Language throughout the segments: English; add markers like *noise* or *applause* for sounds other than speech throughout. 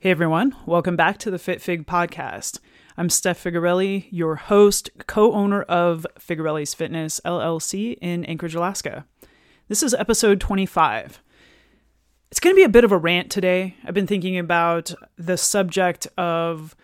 Hey everyone, welcome back to the Fit Fig podcast. I'm Steph Figarelle, your host, co owner of Figarelle's Fitness LLC in Anchorage, Alaska. This is episode 25. It's going to be a bit of a rant today. I've been thinking about the subject of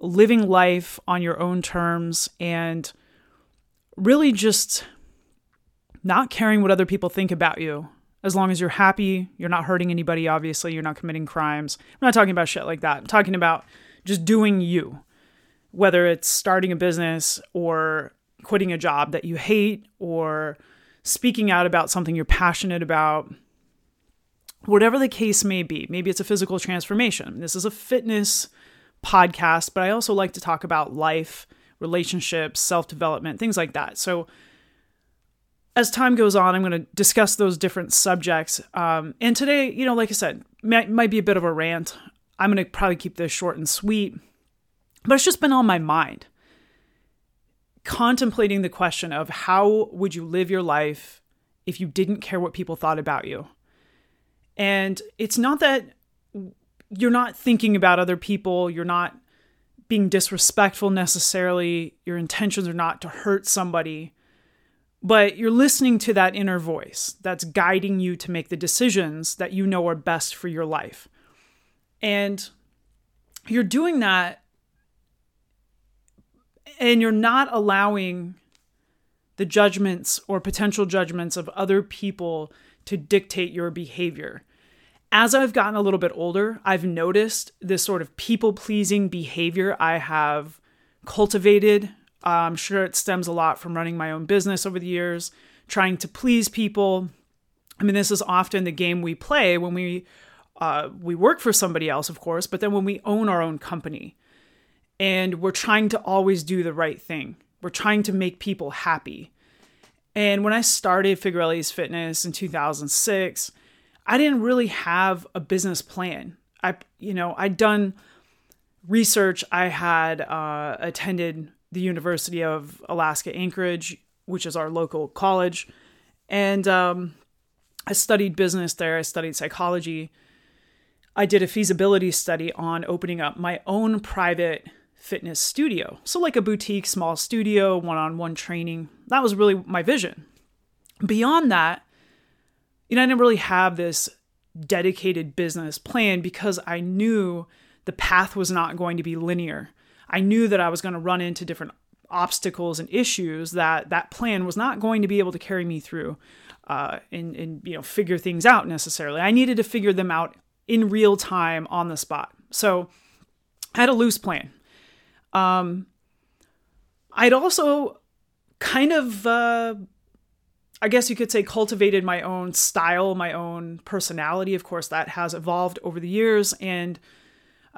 living life on your own terms and really just not caring what other people think about you as long as you're happy, you're not hurting anybody, obviously, you're not committing crimes. I'm not talking about shit like that. I'm talking about just doing you, whether it's starting a business or quitting a job that you hate or speaking out about something you're passionate about. Whatever the case may be, maybe it's a physical transformation. This is a fitness podcast, but I also like to talk about life, relationships, self development, things like that. So, as time goes on, I'm going to discuss those different subjects. Um, and today, you know, like I said, might, might be a bit of a rant. I'm going to probably keep this short and sweet, but it's just been on my mind. Contemplating the question of how would you live your life if you didn't care what people thought about you? And it's not that you're not thinking about other people, you're not being disrespectful necessarily, your intentions are not to hurt somebody but you're listening to that inner voice that's guiding you to make the decisions that you know are best for your life. And you're doing that and you're not allowing the judgments or potential judgments of other people to dictate your behavior. As I've gotten a little bit older, I've noticed this sort of people pleasing behavior I have cultivated I'm sure it stems a lot from running my own business over the years, trying to please people. I mean, this is often the game we play when we uh, we work for somebody else, of course, but then when we own our own company, and we're trying to always do the right thing. We're trying to make people happy. And when I started Figarelle's Fitness in 2006, I didn't really have a business plan. I, you know, I'd done research. I had uh, attended the University of Alaska Anchorage, which is our local college. And um, I studied business there, I studied psychology. I did a feasibility study on opening up my own private fitness studio. So, like a boutique, small studio, one on one training. That was really my vision. Beyond that, you know, I didn't really have this dedicated business plan because I knew the path was not going to be linear. I knew that I was going to run into different obstacles and issues that that plan was not going to be able to carry me through uh, and, and you know figure things out necessarily. I needed to figure them out in real time on the spot. So I had a loose plan. Um, I'd also kind of, uh, I guess you could say, cultivated my own style, my own personality. Of course, that has evolved over the years and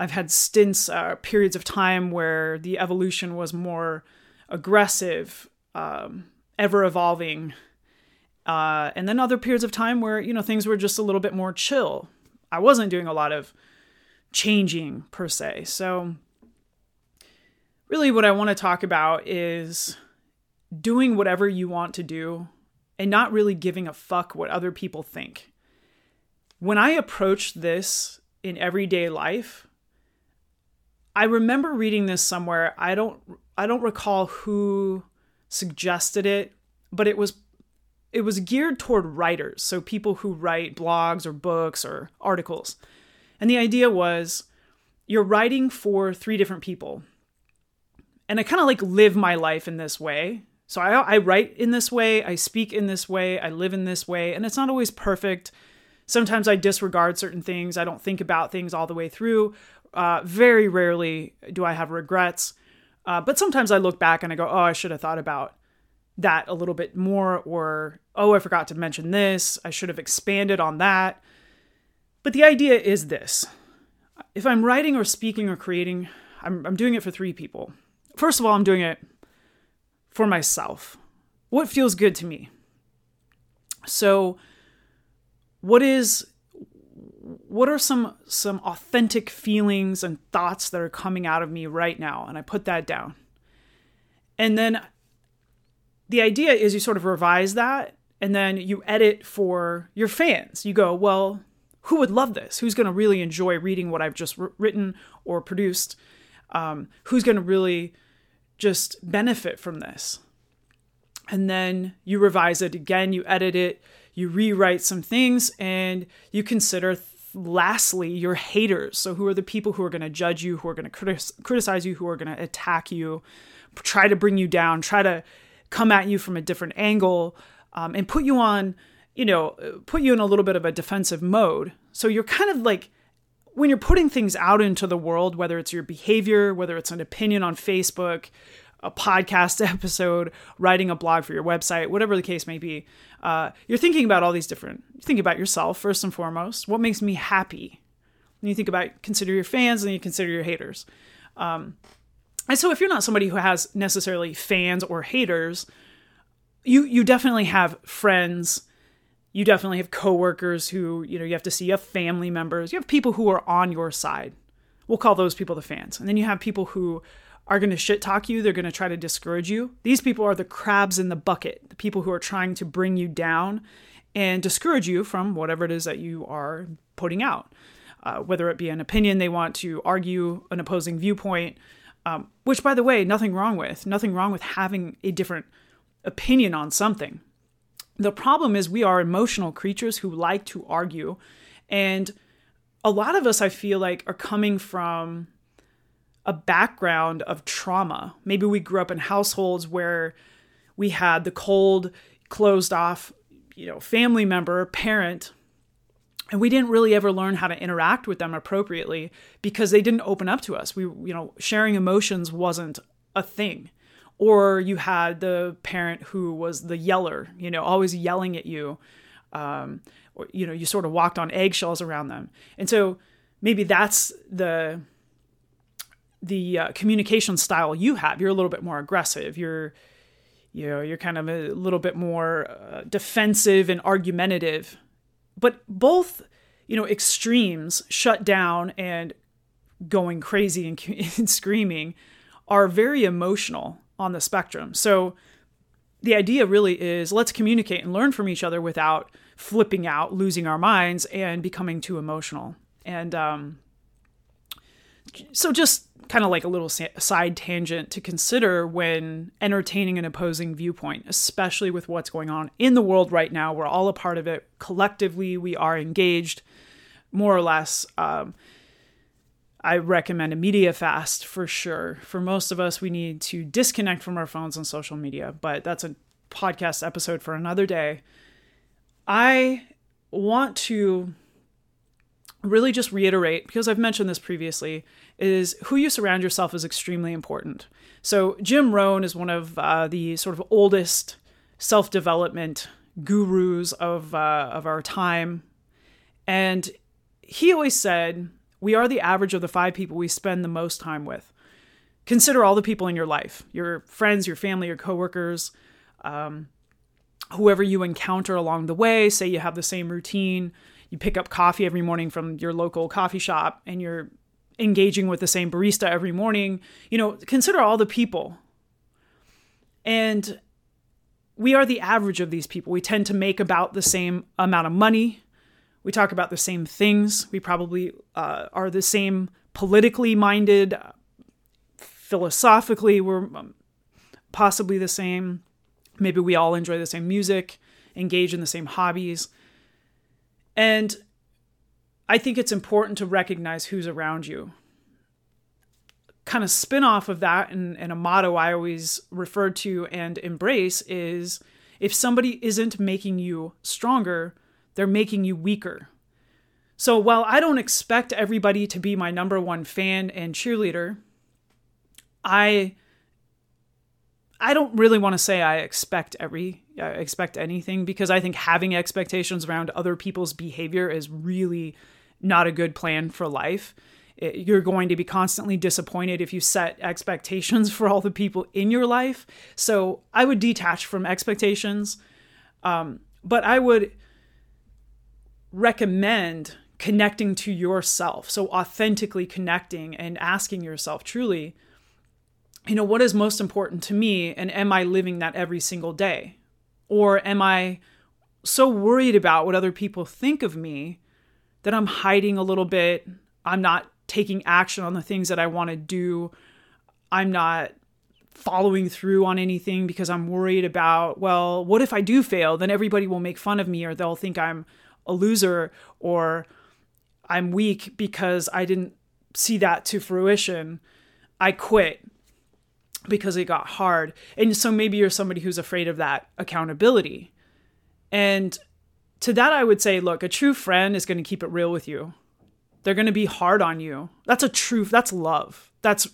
I've had stints, uh, periods of time where the evolution was more aggressive, um, ever evolving. Uh, and then other periods of time where, you know, things were just a little bit more chill. I wasn't doing a lot of changing per se. So, really, what I want to talk about is doing whatever you want to do and not really giving a fuck what other people think. When I approach this in everyday life, I remember reading this somewhere. I don't I don't recall who suggested it, but it was it was geared toward writers, so people who write blogs or books or articles. And the idea was you're writing for three different people. And I kind of like live my life in this way. So I, I write in this way, I speak in this way, I live in this way, and it's not always perfect. Sometimes I disregard certain things, I don't think about things all the way through, uh, very rarely do I have regrets, uh, but sometimes I look back and I go, oh, I should have thought about that a little bit more, or oh, I forgot to mention this. I should have expanded on that. But the idea is this if I'm writing or speaking or creating, I'm, I'm doing it for three people. First of all, I'm doing it for myself. What feels good to me? So, what is what are some some authentic feelings and thoughts that are coming out of me right now and i put that down and then the idea is you sort of revise that and then you edit for your fans you go well who would love this? Who's going to really enjoy reading what I've just written or produced? Um, who's going to really just benefit from this? And then you revise it again, you edit it, you rewrite some things, and you consider lastly your haters. So, who are the people who are going to judge you, who are going to criticize you, who are going to attack you, try to bring you down, try to come at you from a different angle, um, and put you on, you know, put you in a little bit of a defensive mode. So, you're kind of like, when you're putting things out into the world, whether it's your behavior, whether it's an opinion on Facebook, a podcast *laughs* episode, writing a blog for your website, whatever the case may be, uh, you're thinking about all these different. You think about yourself first and foremost. What makes me happy? And you think about consider your fans, and you consider your haters. Um, and so, if you're not somebody who has necessarily fans or haters, you you definitely have friends. You definitely have coworkers who you know you have to see. You have family members. You have people who are on your side. We'll call those people the fans. And then you have people who are going to shit talk you. They're going to try to discourage you. These people are the crabs in the bucket, the people who are trying to bring you down and discourage you from whatever it is that you are putting out. Uh, whether it be an opinion, they want to argue an opposing viewpoint, um, which, by the way, nothing wrong with. Nothing wrong with having a different opinion on something. The problem is we are emotional creatures who like to argue. And a lot of us, I feel like, are coming from a background of trauma. Maybe we grew up in households where we had the cold, closed off, you know, family member, parent, and we didn't really ever learn how to interact with them appropriately because they didn't open up to us. We, you know, sharing emotions wasn't a thing. Or you had the parent who was the yeller, you know, always yelling at you. Um, or, you know, you sort of walked on eggshells around them. And so maybe that's the the uh, communication style you have. You're a little bit more aggressive. You're you know you're kind of a little bit more uh, defensive and argumentative. But both you know extremes, shut down and going crazy and, *laughs* and screaming, are very emotional on the spectrum. So the idea really is let's communicate and learn from each other without flipping out, losing our minds, and becoming too emotional. And um, so just kind of like a little side tangent to consider when entertaining an opposing viewpoint, especially with what's going on in the world right now. We're all a part of it. Collectively, we are engaged, more or less. Um, I recommend a media fast for sure. For most of us, we need to disconnect from our phones and social media, but that's a podcast episode for another day. I want to really just reiterate, because I've mentioned this previously, is who you surround yourself is extremely important. So, Jim Rohn is one of uh, the sort of oldest self development gurus of, uh, of our time. And he always said, We are the average of the five people we spend the most time with. Consider all the people in your life your friends, your family, your coworkers, um, whoever you encounter along the way. Say you have the same routine you pick up coffee every morning from your local coffee shop and you're engaging with the same barista every morning, you know, consider all the people. And we are the average of these people. We tend to make about the same amount of money. We talk about the same things. We probably uh, are the same politically minded. Philosophically, we're um, possibly the same. Maybe we all enjoy the same music, engage in the same hobbies. And I think it's important to recognize who's around you. Kind of spin off of that, and, and a motto I always refer to and embrace is if somebody isn't making you stronger, they're making you weaker. So while I don't expect everybody to be my number one fan and cheerleader, I I don't really want to say I expect every expect anything because I think having expectations around other people's behavior is really not a good plan for life. You're going to be constantly disappointed if you set *laughs* expectations for all the people in your life. So I would detach from expectations, um, but I would recommend connecting to yourself. So authentically connecting and asking yourself truly you know, what is most important to me and am I living that every single day? Or am I so worried about what other people think of me that I'm hiding a little bit. I'm not taking action on the things that I want to do. I'm not following through on anything because I'm worried about, well, what if I do fail? Then everybody will make fun of me or they'll think I'm a loser or I'm weak because I didn't see that to fruition. I quit because it got hard. And so maybe you're somebody who's afraid of that accountability. And to that, I would say, look, a true friend is going to keep it real with you. They're going to be hard on you. That's a true, that's love. That's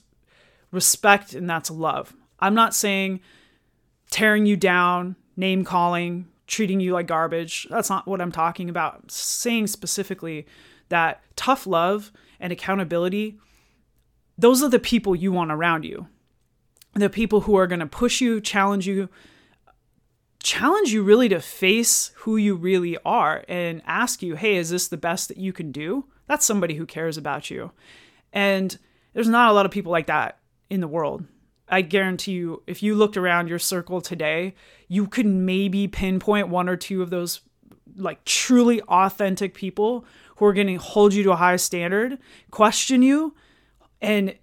respect and that's love. I'm not saying tearing you down, name calling, treating you like garbage. That's not what I'm talking about. I'm saying specifically that tough love and accountability, those are the people you want around you. The people who are going to push you, challenge you, challenge you really to face who you really are and ask you, hey, is this the best that you can do? That's somebody who cares about you. And there's not a lot of people like that in the world. I guarantee you, if you looked around your circle today, you could maybe pinpoint one or two of those like truly authentic people who are going to hold you to a high standard, question you, and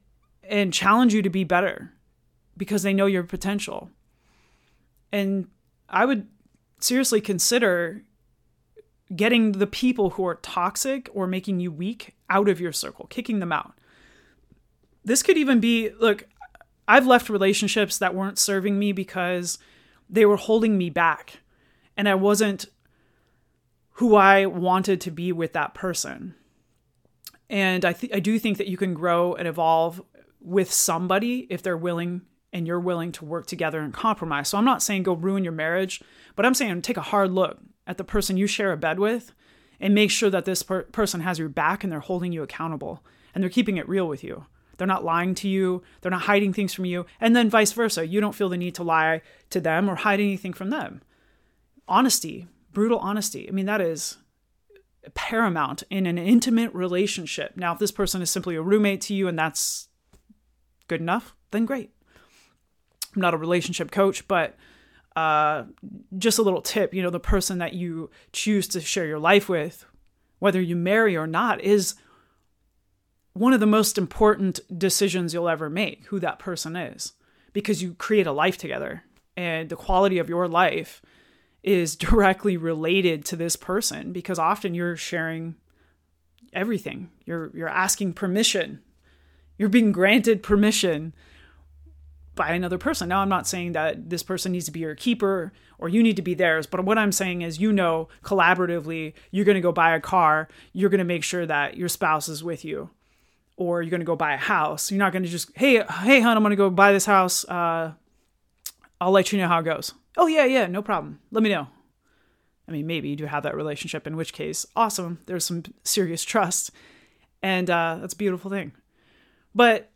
and challenge you to be better because they know your potential. And I would seriously consider getting the people who are toxic or making you weak out of your circle, kicking them out. This could even be look, I've left relationships that weren't serving me because they were holding me back and I wasn't who I wanted to be with that person. And I th- I do think that you can grow and evolve with somebody if they're willing and you're willing to work together and compromise. So I'm not saying go ruin your marriage, but I'm saying take a hard look at the person you share a bed with and make sure that this per- person has your back and they're holding you accountable and they're keeping it real with you. They're not lying to you, they're not hiding things from you, and then vice versa. You don't feel the need to lie to them or hide anything from them. Honesty, brutal honesty. I mean, that is paramount in an intimate relationship. Now, if this person is simply a roommate to you and that's good enough, then great. I'm not a relationship coach, but uh, just a little tip you know, the person that you choose to share your life with, whether you marry or not, is one of the most important decisions you'll ever make who that person is because you create a life together and the quality of your life is *laughs* directly related to this person because often you're sharing everything. You're you're asking permission. You're being granted permission by another person. Now, I'm not saying that this person needs to be your keeper or you need to be theirs, but what I'm saying is, you know, collaboratively, you're going to go buy a car, you're going to make sure that your spouse is with you, or you're going to go buy a house. You're not going to just, hey, hey, hon, I'm going to go buy this house. Uh, I'll let you know how it goes. Oh, yeah, yeah, no problem. Let me know. I mean, maybe you do have that relationship, in which case, awesome. There's some serious trust. And uh, that's a beautiful thing. But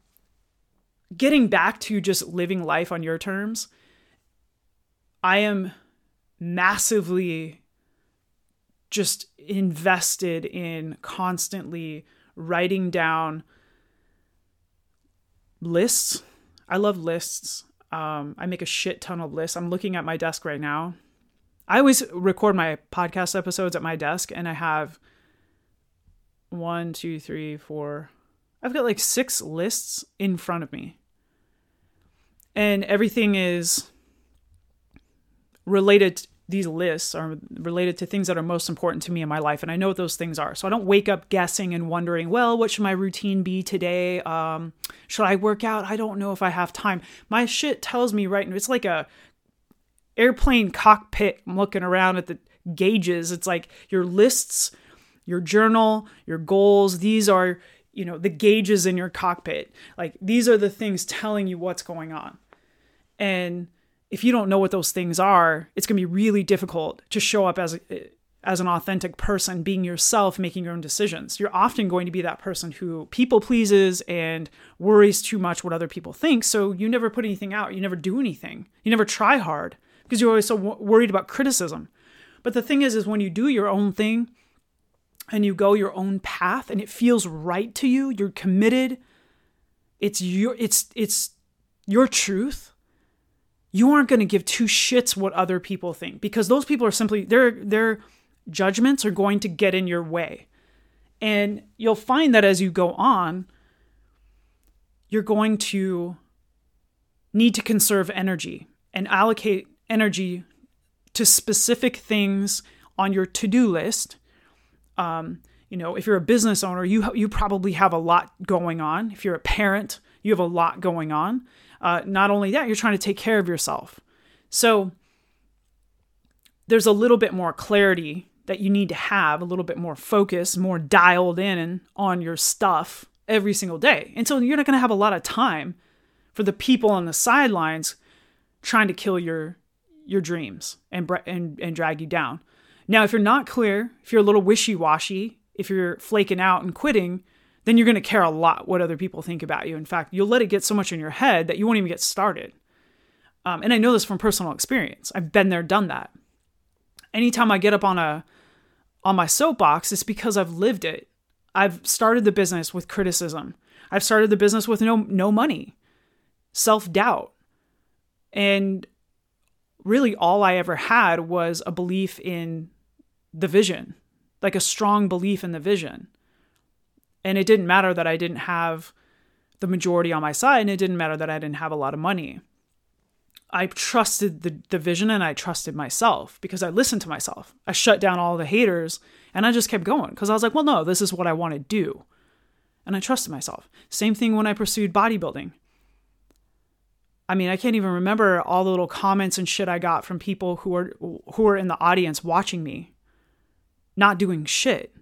getting back to just living life on your terms, I am massively just invested in constantly writing down lists. I love lists. Um, I make a shit ton of lists. I'm looking at my desk right now. I always record my podcast episodes at my desk, and I have one, two, three, four, I've got like six lists in front of me. And everything is related these lists are related to things that are most important to me in my life and i know what those things are. So i don't wake up guessing and wondering well what should my routine be today? Um, should i work out? I don't know if i have time. My shit tells me right now it's like a airplane cockpit i'm looking around at the gauges. It's like your lists your journal your goals these are you know the gauges in your cockpit. Like these are the things telling you what's going on. And if you don't know what those things are it's going to be really difficult to show up as a, as an authentic person being yourself making your own decisions. You're often going to be that person who people pleases and worries too much what other people think. So you never put anything out. You never do anything. You never try hard because you're always so w- worried about criticism. But the thing is is when you do your own thing and you go your own path and it feels right to you, you're committed, it's your it's it's your truth. You aren't going to give two shits what other people think because those people are simply their their judgments are going to get in your way. And you'll find that as you go on, you're going to need to conserve energy and allocate energy to specific things on your to-do list. Um, you know, if you're a business owner, you you probably have a lot going on. If you're a parent, you have a lot going on. Uh, not only that, you're trying to take care of yourself. So there's a little bit more clarity that you need to have, a little bit more focus, more dialed in on your stuff every single day. And so you're not going to have a lot of time for the people on the sidelines trying to kill your your dreams and and and drag you down. Now, if you're not clear, if you're a little wishy-washy, if you're flaking out and quitting, then you're going to care a lot what other people think about you. In fact, you'll let it get so much in your head that you won't even get started. Um, and I know this from personal experience. I've been there, done that. Anytime I get up on a on my soapbox, it's because I've lived it. I've started the business with criticism. I've started the business with no no money, self doubt, and really all I ever had was a belief in the vision, like a strong belief in the vision. And it didn't matter that I didn't have the majority on my side, and it didn't matter that I didn't have a lot of money. I trusted the, the vision and I trusted myself because I listened to myself. I shut down all the haters and I just kept going because I was like, well, no, this is what I want to do. And I trusted myself. Same thing when I pursued bodybuilding. I mean, I can't even remember all the little comments and shit I got from people who are who are in the audience watching me not doing shit.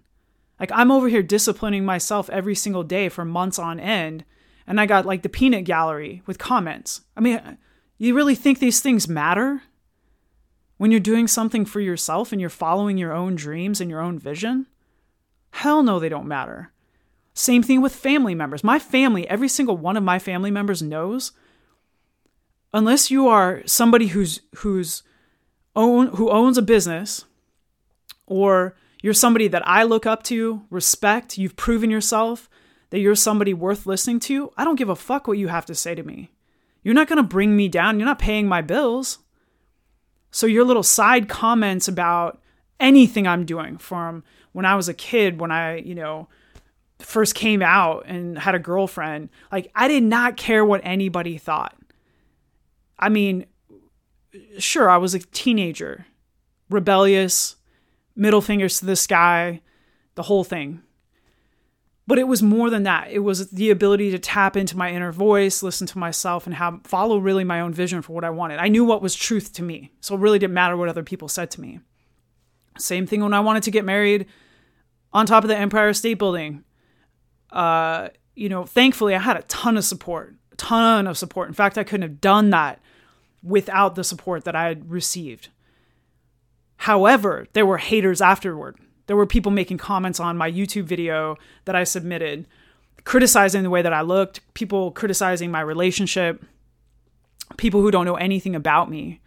Like I'm over here disciplining myself every single day for months on end, and I got like the peanut gallery with comments. I mean, you really think these things matter? When you're doing something for yourself and you're following your own dreams and your own vision? Hell no, they don't matter. Same thing with family members. My family, every single one of my family members knows unless you are somebody who's who's own who owns a business or you're somebody that I look up to, respect, you've proven yourself that you're somebody worth listening to, I don't give a fuck what you have to say to me. You're not to bring me down. You're not paying my bills. So your little side comments about anything I'm doing from when I was a kid, when I, you know, first came out and had a girlfriend, like I did not care what anybody thought. I mean, sure, I was a teenager, rebellious, middle fingers to the sky, the whole thing. But it was more than that. It was the ability to tap into my inner voice, listen to myself, and have follow really my own vision for what I wanted. I knew what was truth to me, so it really didn't matter what other people said to me. Same thing when I wanted to get married on top of the Empire State Building. Uh, you know, thankfully, I had a ton of support, a ton of support. In fact, I couldn't have done that without the support that I had received. However, there were haters afterward. There were people making comments on my YouTube video that I submitted, criticizing the way that I looked, people criticizing my relationship, people who don't know anything about me,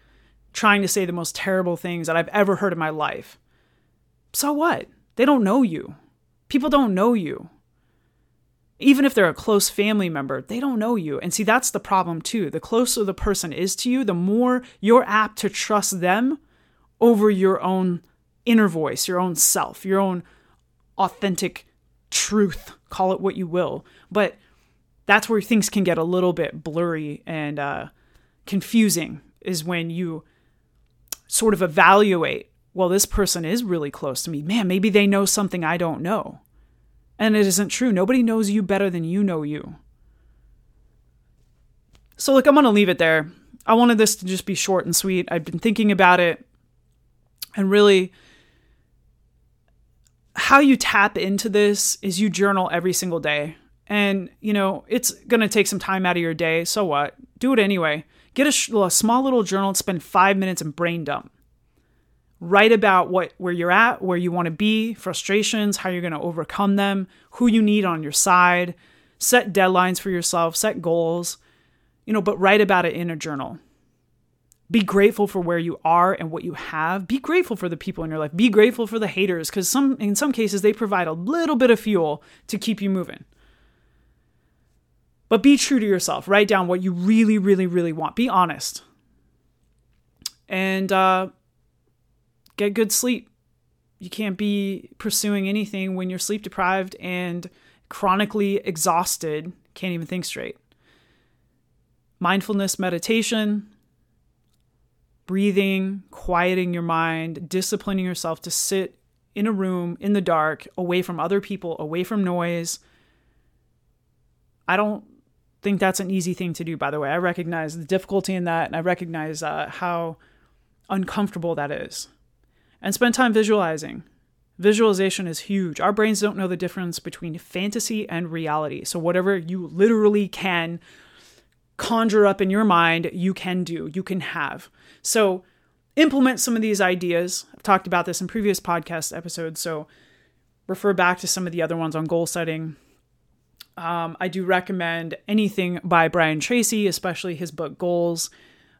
trying to say the most terrible things that I've ever heard in my life. So what? They don't know you. People don't know you. Even if they're a close family member, they don't know you. And see, that's the problem too. The closer the person is to you, the more you're apt to trust them over your own inner voice, your own self, your own authentic truth, call it what you will. But that's where things can get a little bit blurry and uh, confusing, is when you sort of evaluate well, this person is really close to me. Man, maybe they know something I don't know. And it isn't true. Nobody knows you better than you know you. So, look, I'm going to leave it there. I wanted this to just be short and sweet. I've been thinking about it and really how you tap into this is you journal every single day. And, you know, it's going to take some time out of your day. So what? Do it anyway. Get a, sh- a small little journal and spend five minutes and brain dump. Write about what where you're at, where you want to be, frustrations, how you're going to overcome them, who you need on your side. Set deadlines for yourself, set goals, you know, but write about it in a journal. Be grateful for where you are and what you have. Be grateful for the people in your life. Be grateful for the haters because some in some cases they provide a little bit of fuel to keep you moving. But be true to yourself. Write down what you really, really, really want. Be honest. And uh, get good sleep. you can't be pursuing anything when you're sleep deprived and chronically exhausted, can't even think straight. Mindfulness meditation, breathing, quieting your mind, disciplining yourself to sit in a room in the dark, away from other people, away from noise. I don't think that's an easy thing to do, by the way. I recognize the difficulty in that, and I recognize uh, how uncomfortable that is. And spend time visualizing. Visualization is huge. Our brains don't know the difference between fantasy and reality. So, whatever you literally can conjure up in your mind, you can do, you can have. So, implement some of these ideas. I've talked about this in previous podcast episodes. So, refer back to some of the other ones on goal setting. Um, I do recommend anything by Brian Tracy, especially his book Goals.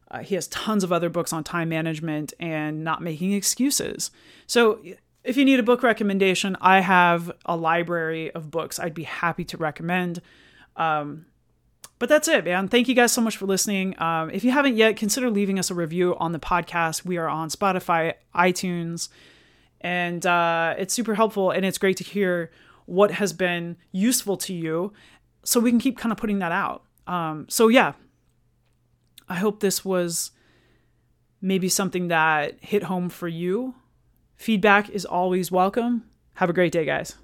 Uh, he has tons of other books on time management and not making excuses. So, if you need a book recommendation, I have a library of books I'd be happy to recommend. Um, but that's it, man. Thank you guys so much for listening. Um, if you haven't yet, consider leaving us a review on the podcast. We are on Spotify, iTunes, and uh, it's super helpful. And it's great to hear what has been useful to you so we can keep kind of putting that out. Um, so, yeah, I hope this was maybe something that hit home for you. Feedback is always welcome. Have a great day, guys.